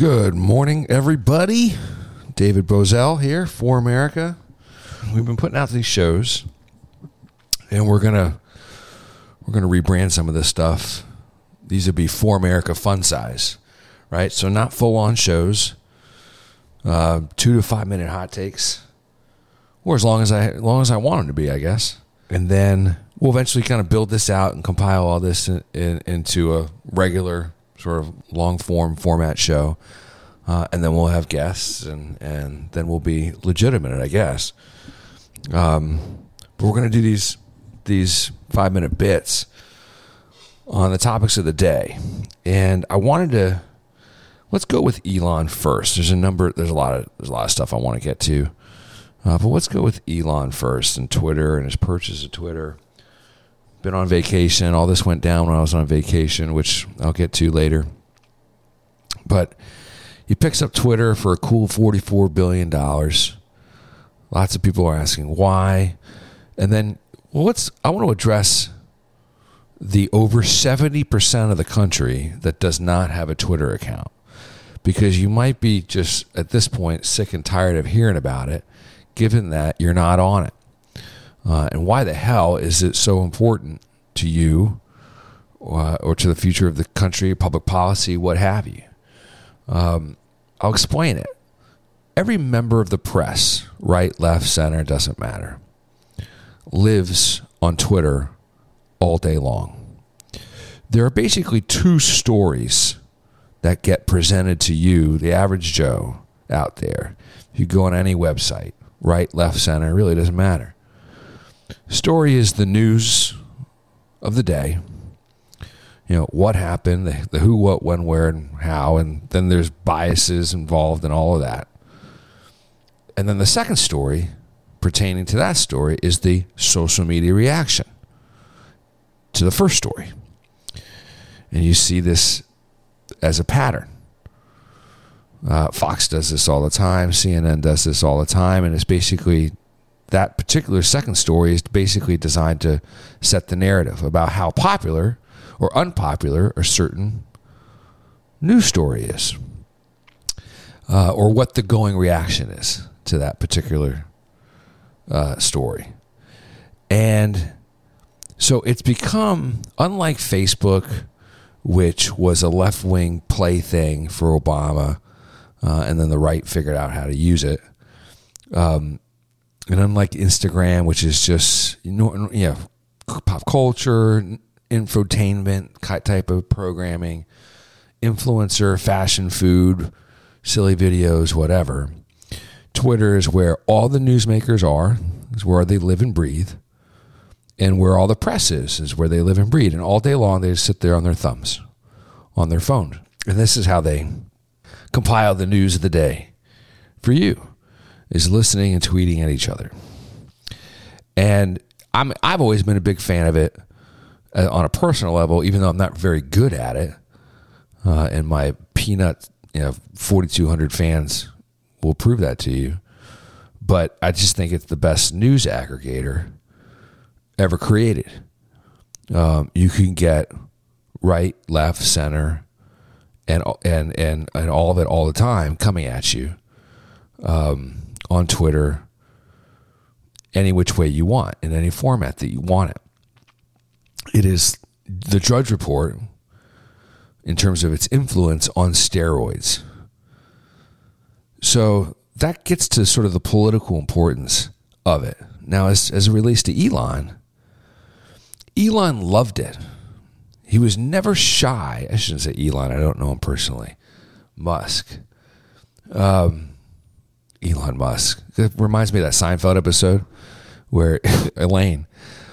Good morning, everybody. David Bozell here ForAmerica. We've been putting out these shows, and we're gonna we're gonna rebrand some of this stuff. These would be ForAmerica fun size, right? So not full on shows, uh, two to five minute hot takes, or as long as I as long as I want them to be, I guess. And then we'll eventually kind of build this out and compile all this in, in, into a regular sort of long form format show. Uh, and then we'll have guests, and, and then we'll be legitimate, I guess. Um, but we're going to do these these five minute bits on the topics of the day, and I wanted to let's go with Elon first. There's a number. There's a lot of there's a lot of stuff I want to get to, uh, but let's go with Elon first and Twitter and his purchase of Twitter been on vacation. All this went down when I was on vacation, which I'll get to later. But he picks up Twitter for a cool $44 billion. Lots of people are asking why. And then, well, let's, I want to address the over 70% of the country that does not have a Twitter account. Because you might be just at this point sick and tired of hearing about it, given that you're not on it. Uh, and why the hell is it so important to you uh, or to the future of the country, public policy, what have you? Um, I'll explain it. Every member of the press, right, left, center, doesn't matter, lives on Twitter all day long. There are basically two stories that get presented to you, the average Joe out there. If you go on any website, right, left, center, really doesn't matter. Story is the news of the day. You know, what happened, the, the who, what, when, where, and how. And then there's biases involved in all of that. And then the second story pertaining to that story is the social media reaction to the first story. And you see this as a pattern. Uh, Fox does this all the time. CNN does this all the time. And it's basically that particular second story is basically designed to set the narrative about how popular or unpopular a certain news story is, uh, or what the going reaction is to that particular uh, story. And so it's become, unlike Facebook, which was a left wing plaything for Obama, uh, and then the right figured out how to use it. Um, and unlike Instagram, which is just you know, yeah, pop culture, infotainment type of programming, influencer, fashion, food, silly videos, whatever. Twitter is where all the newsmakers are, is where they live and breathe, and where all the press is, is where they live and breathe. And all day long, they just sit there on their thumbs, on their phone. And this is how they compile the news of the day for you is listening and tweeting at each other. And I'm I've always been a big fan of it uh, on a personal level, even though I'm not very good at it. Uh, and my peanut, you know, 4,200 fans will prove that to you. But I just think it's the best news aggregator ever created. Um, you can get right, left, center, and and and and all of it all the time coming at you. Um, on Twitter any which way you want, in any format that you want it. It is the Drudge Report in terms of its influence on steroids. So that gets to sort of the political importance of it. Now, as, as it relates to Elon, Elon loved it. He was never shy. I shouldn't say Elon, I don't know him personally. Musk. Um, Elon Musk. It reminds me of that Seinfeld episode where Elaine,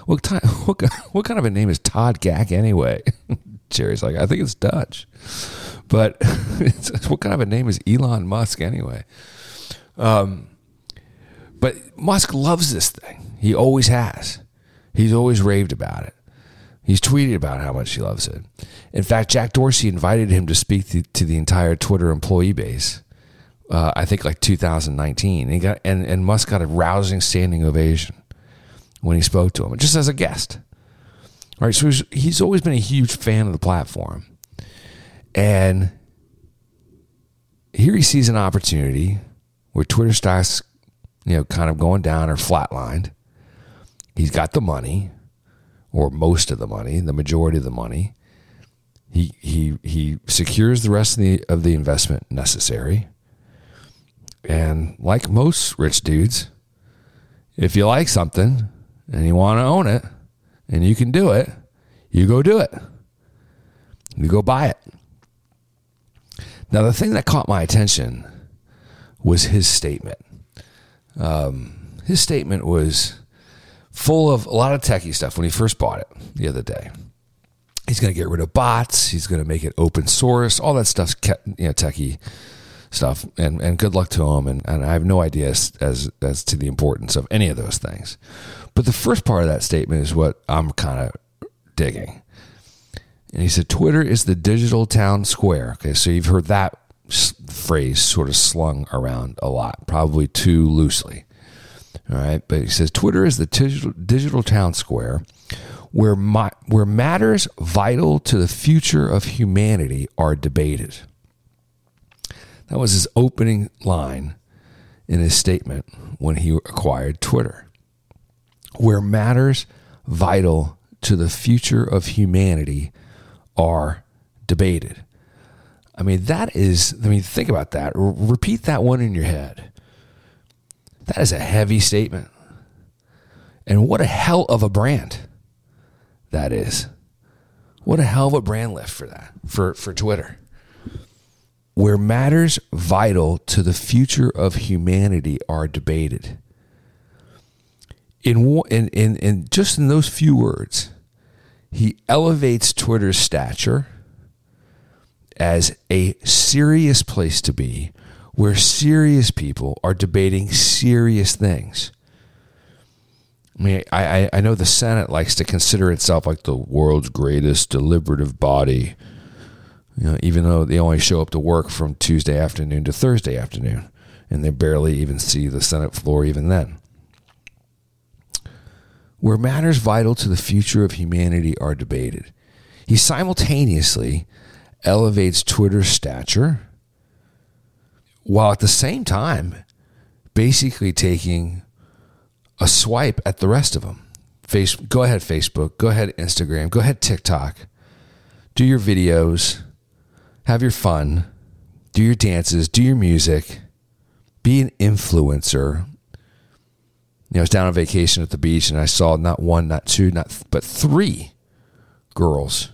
what what, what kind of a name is Todd Gack anyway? Jerry's like, I think it's Dutch, but what kind of a name is Elon Musk anyway? Um, but Musk loves this thing. He always has. He's always raved about it. He's tweeted about how much he loves it. In fact, Jack Dorsey invited him to speak to, to the entire Twitter employee base uh, I think like 2019. he got and and Musk got a rousing standing ovation when he spoke to him, just as a guest. All right, so he's, he's always been a huge fan of the platform, and here he sees an opportunity where Twitter stocks, you know, kind of going down or flatlined. He's got the money, or most of the money, the majority of the money. He he he secures the rest of the of the investment necessary. And like most rich dudes, if you like something and you want to own it and you can do it, you go do it. You go buy it. Now, the thing that caught my attention was his statement. Um, his statement was full of a lot of techie stuff when he first bought it the other day. He's going to get rid of bots. He's going to make it open source. All that stuff's you know techie stuff, and, and good luck to him. And, and I have no idea as, as as to the importance of any of those things. But the first part of that statement is what I'm kind of digging. And he said, Twitter is the digital town square. Okay, so you've heard that phrase sort of slung around a lot, probably too loosely. All right, but he says Twitter is the digital, digital town square where, my, where matters vital to the future of humanity are debated. That was his opening line in his statement when he acquired Twitter. Where matters vital to the future of humanity are debated. I mean, that is, I mean, think about that. R- repeat that one in your head. That is a heavy statement. And what a hell of a brand that is. What a hell of a brand lift for that, for, for Twitter. Where matters vital to the future of humanity are debated. In, in, in, in just in those few words, he elevates Twitter's stature as a serious place to be where serious people are debating serious things. I mean, I, I know the Senate likes to consider itself like the world's greatest deliberative body, you know, even though they only show up to work from Tuesday afternoon to Thursday afternoon, and they barely even see the Senate floor even then where matters vital to the future of humanity are debated. He simultaneously elevates Twitter's stature while at the same time basically taking a swipe at the rest of them. Face, go ahead, Facebook. Go ahead, Instagram. Go ahead, TikTok. Do your videos. Have your fun. Do your dances. Do your music. Be an influencer you know, I was down on vacation at the beach and I saw not one, not two, not but three girls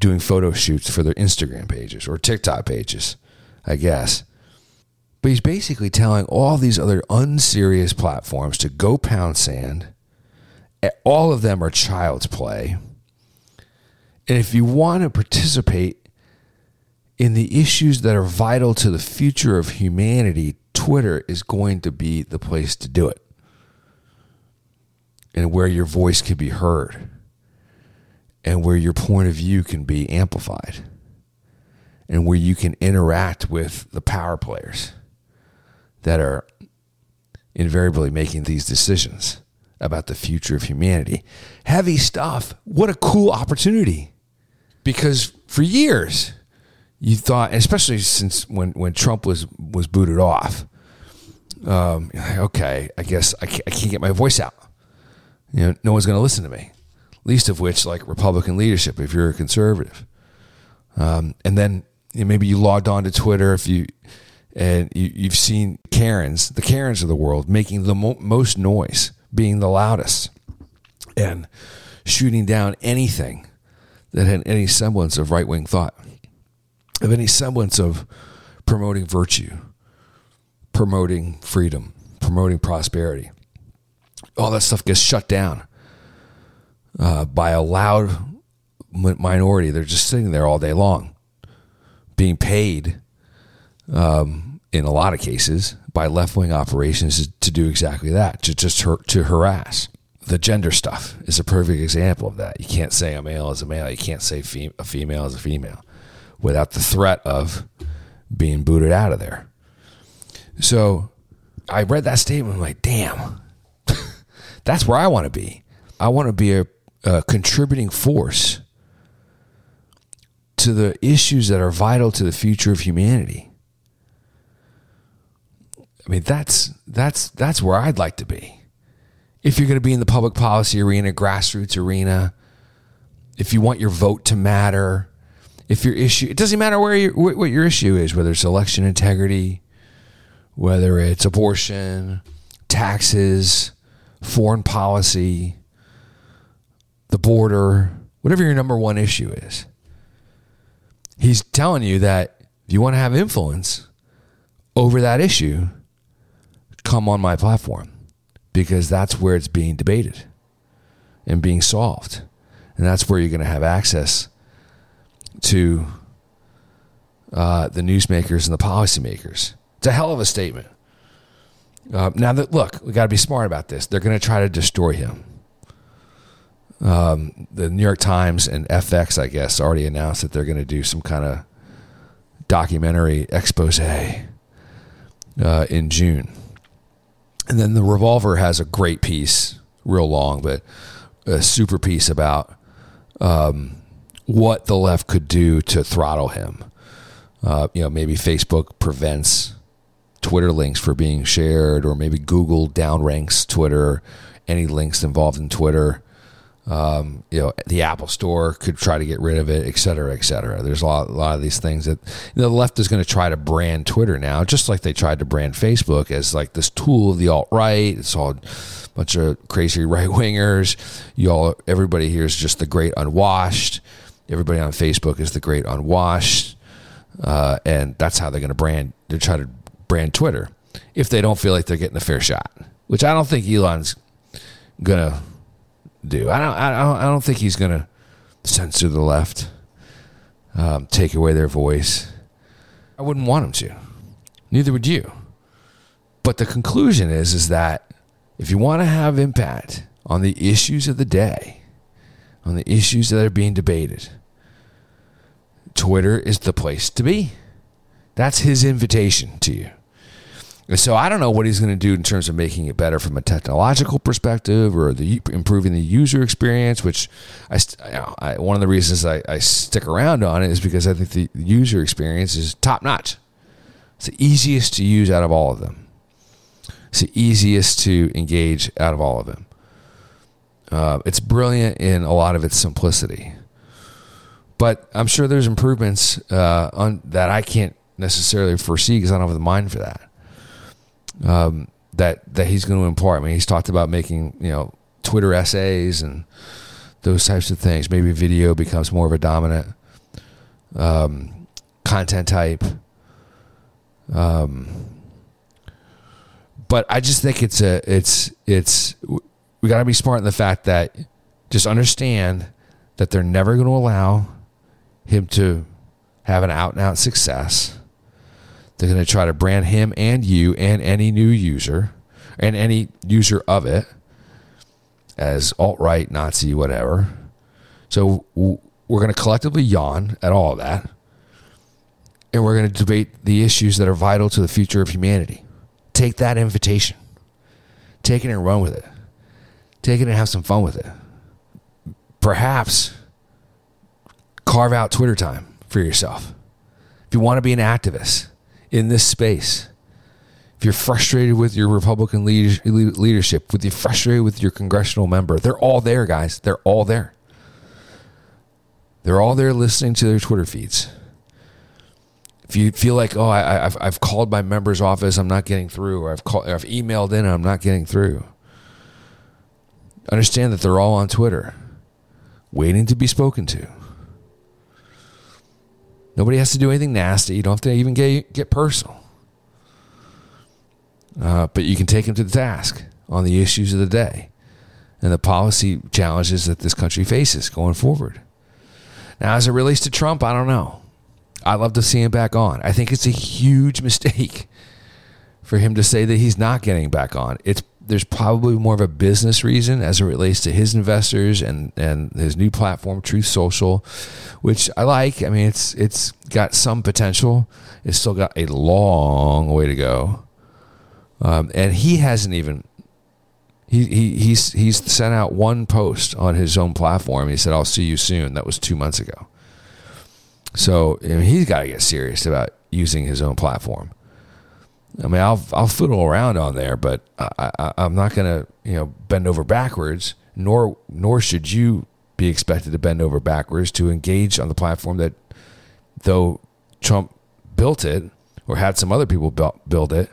doing photo shoots for their Instagram pages or TikTok pages, I guess. But he's basically telling all these other unserious platforms to go pound sand. All of them are child's play. And if you want to participate in the issues that are vital to the future of humanity, Twitter is going to be the place to do it and where your voice can be heard and where your point of view can be amplified and where you can interact with the power players that are invariably making these decisions about the future of humanity. Heavy stuff. What a cool opportunity. Because for years, you thought, especially since when, when Trump was was booted off, um, okay, I guess I can't, I can't get my voice out. You know, no one's going to listen to me. Least of which, like Republican leadership, if you're a conservative. Um, and then you know, maybe you logged on to Twitter if you and you, have seen Karens, the Karens of the world, making the mo- most noise, being the loudest, and shooting down anything that had any semblance of right wing thought of any semblance of promoting virtue, promoting freedom, promoting prosperity. All that stuff gets shut down uh, by a loud minority. They're just sitting there all day long, being paid um, in a lot of cases by left wing operations to do exactly that, to just to harass. The gender stuff is a perfect example of that. You can't say a male is a male. You can't say fem- a female is a female without the threat of being booted out of there. So I read that statement. I'm like, damn, that's where I want to be. I want to be a, a contributing force to the issues that are vital to the future of humanity. I mean, that's that's that's where I'd like to be. If you're going to be in the public policy arena, grassroots arena, if you want your vote to matter, if your issue, it doesn't matter where your, what your issue is, whether it's election integrity, whether it's abortion, taxes, foreign policy, the border, whatever your number one issue is. He's telling you that if you want to have influence over that issue, come on my platform because that's where it's being debated and being solved. And that's where you're going to have access to uh, the newsmakers and the policymakers. It's a hell of a statement. Uh, now that look, we got to be smart about this. They're going to try to destroy him. Um, the New York Times and FX, I guess, already announced that they're going to do some kind of documentary expose uh, in June. And then the Revolver has a great piece, real long, but a super piece about um, what the left could do to throttle him. Uh, you know, maybe Facebook prevents Twitter links for being shared, or maybe Google downranks Twitter, any links involved in Twitter. Um, you know, the Apple Store could try to get rid of it, et cetera, et cetera. There's a lot, a lot of these things that you know, the left is going to try to brand Twitter now, just like they tried to brand Facebook as like this tool of the alt right. It's all a bunch of crazy right wingers. Y'all, everybody here is just the great unwashed. Everybody on Facebook is the great unwashed, uh, and that's how they're going to brand. They're trying to brand Twitter if they don't feel like they're getting a fair shot, which I don't think Elon's gonna do. I don't. I don't. I don't think he's gonna censor the left, um, take away their voice. I wouldn't want him to. Neither would you. But the conclusion is is that if you want to have impact on the issues of the day, on the issues that are being debated, Twitter is the place to be. That's his invitation to you. So I don't know what he's going to do in terms of making it better from a technological perspective or the improving the user experience. Which I, I one of the reasons I, I, stick around on it is because I think the user experience is top notch. It's the easiest to use out of all of them. It's the easiest to engage out of all of them. Uh, it's brilliant in a lot of its simplicity, but I'm sure there's improvements uh, on that I can't necessarily foresee because I don't have the mind for that um, that that he's going to impart. I mean, he's talked about making you know Twitter essays and those types of things. Maybe video becomes more of a dominant um, content type. Um, but I just think it's a it's it's we got to be smart in the fact that just understand that they're never going to allow him to have an out and out success they're going to try to brand him and you and any new user and any user of it as alt right, Nazi, whatever. So we're going to collectively yawn at all of that. And we're going to debate the issues that are vital to the future of humanity. Take that invitation, take it and run with it, take it and have some fun with it. Perhaps carve out Twitter time for yourself. If you want to be an activist, in this space. If you're frustrated with your Republican leadership, with you frustrated with your congressional member, they're all there, guys. They're all there. They're all there listening to their Twitter feeds. If you feel like, oh, I, have I've called my member's office, I'm not getting through, or I've or I've emailed in, and I'm not getting through. Understand that they're all on Twitter, waiting to be spoken to. Nobody has to do anything nasty. You don't have to even get, get personal. Uh, but you can take them to the task on the issues of the day and the policy challenges that this country faces going forward. Now, as it relates to Trump, I don't know. I'd love to see him back on. I think it's a huge mistake for him to say that he's not getting back on. It's there's probably more of a business reason as it relates to his investors and and his new platform Truth Social, which I like. I mean, it's it's got some potential. It's still got a long way to go, um, and he hasn't even. He, he he's he's sent out one post on his own platform. He said, "I'll see you soon." That was two months ago. So I mean, he's got to get serious about using his own platform I mean, I'll I'll fiddle around on there, but I, I, I'm not going to you know bend over backwards. Nor nor should you be expected to bend over backwards to engage on the platform that, though Trump built it or had some other people build it,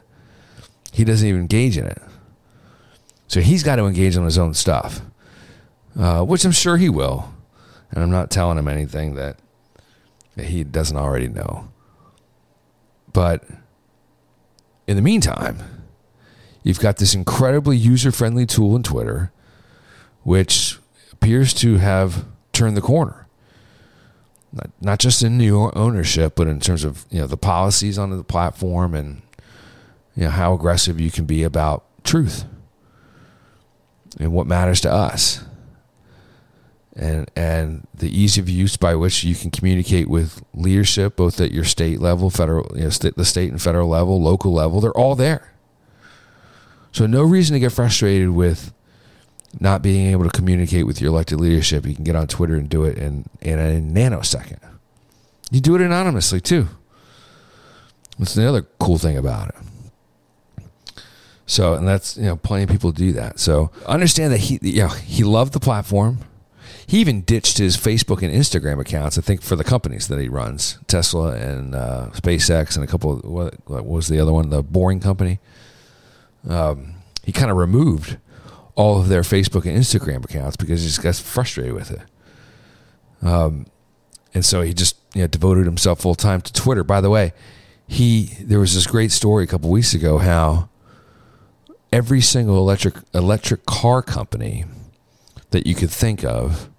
he doesn't even engage in it. So he's got to engage on his own stuff, uh, which I'm sure he will. And I'm not telling him anything that, that he doesn't already know. But in the meantime, you've got this incredibly user friendly tool in Twitter, which appears to have turned the corner. Not, not just in new ownership, but in terms of you know the policies on the platform and you know how aggressive you can be about truth and what matters to us and and the ease of use by which you can communicate with leadership both at your state level federal you know st- the state and federal level local level they're all there. So no reason to get frustrated with not being able to communicate with your elected leadership. You can get on twitter and do it in in a nanosecond. You do it anonymously too. That's the other cool thing about it. So, and that's you know, plenty of people do that. So, understand that he, you know, he loved the platform. He even ditched his Facebook and Instagram accounts. I think for the companies that he runs, Tesla and uh, SpaceX, and a couple. Of, what, what, was the other one? The Boring Company. Um, he kind of removed all of their Facebook and Instagram accounts because he just got frustrated with it. Um, and so he just you know, devoted himself full time to Twitter. By the way, he there was this great story a couple weeks ago how every single electric electric car company that you could think of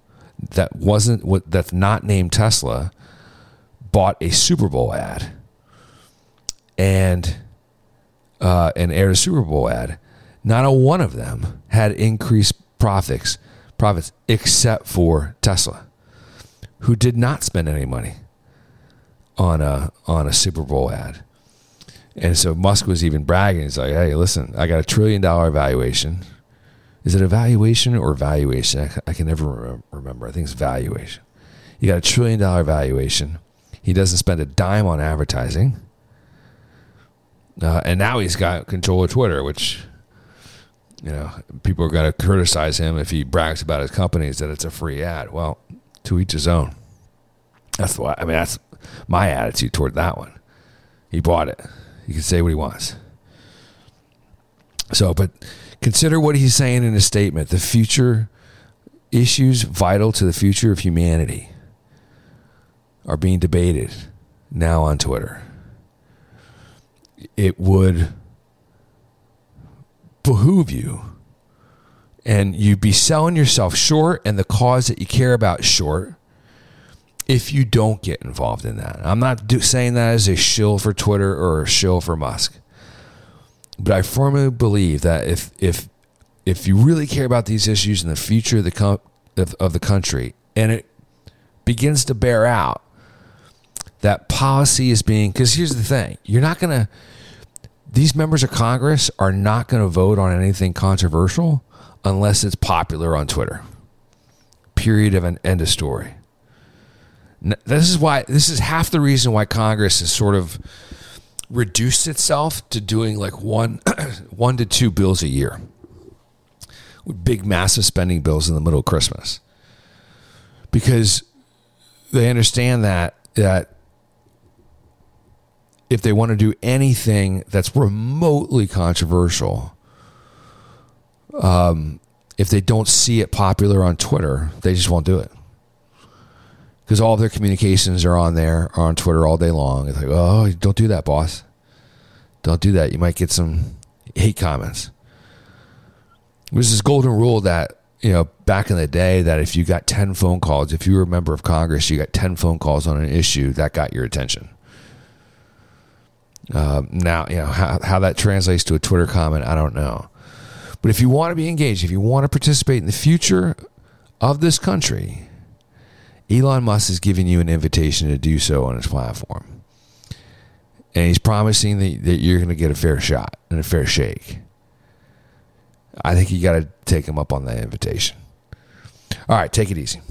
that wasn't what that's not named Tesla bought a Super Bowl ad and uh, and aired a Super Bowl ad. Not a one of them had increased profits profits except for Tesla, who did not spend any money on a on a Super Bowl ad. And so Musk was even bragging. He's like, hey, listen, I got a trillion dollar valuation. Is it a valuation or valuation? I can never remember. I think it's valuation. You got a trillion dollar valuation. He doesn't spend a dime on advertising. Uh, and now he's got control of Twitter, which, you know, people are going to criticize him if he brags about his companies that it's a free ad. Well, to each his own. That's why, I mean, that's my attitude toward that one. He bought it. He can say what he wants. So, but consider what he's saying in his statement the future issues vital to the future of humanity are being debated now on Twitter. It would behoove you and you'd be selling yourself short and the cause that you care about short if you don't get involved in that. I'm not do, saying that as a shill for Twitter or a shill for Musk, but I firmly believe that if if if you really care about these issues and the future of the com- of, of the country, and it begins to bear out that policy is being because here's the thing: you're not going to these members of Congress are not going to vote on anything controversial unless it's popular on Twitter. Period of an end of story. This is why this is half the reason why Congress is sort of reduced itself to doing like one one to two bills a year. With big massive spending bills in the middle of Christmas. Because they understand that that if they want to do anything that's remotely controversial, um, if they don't see it popular on Twitter, they just won't do it because all of their communications are on there, are on Twitter all day long. It's like, oh, don't do that, boss. Don't do that. You might get some hate comments. There's this golden rule that, you know, back in the day that if you got 10 phone calls, if you were a member of Congress, you got 10 phone calls on an issue, that got your attention. Uh, now, you know, how, how that translates to a Twitter comment, I don't know. But if you want to be engaged, if you want to participate in the future of this country, Elon Musk is giving you an invitation to do so on his platform. And he's promising that, that you're going to get a fair shot and a fair shake. I think you got to take him up on that invitation. All right, take it easy.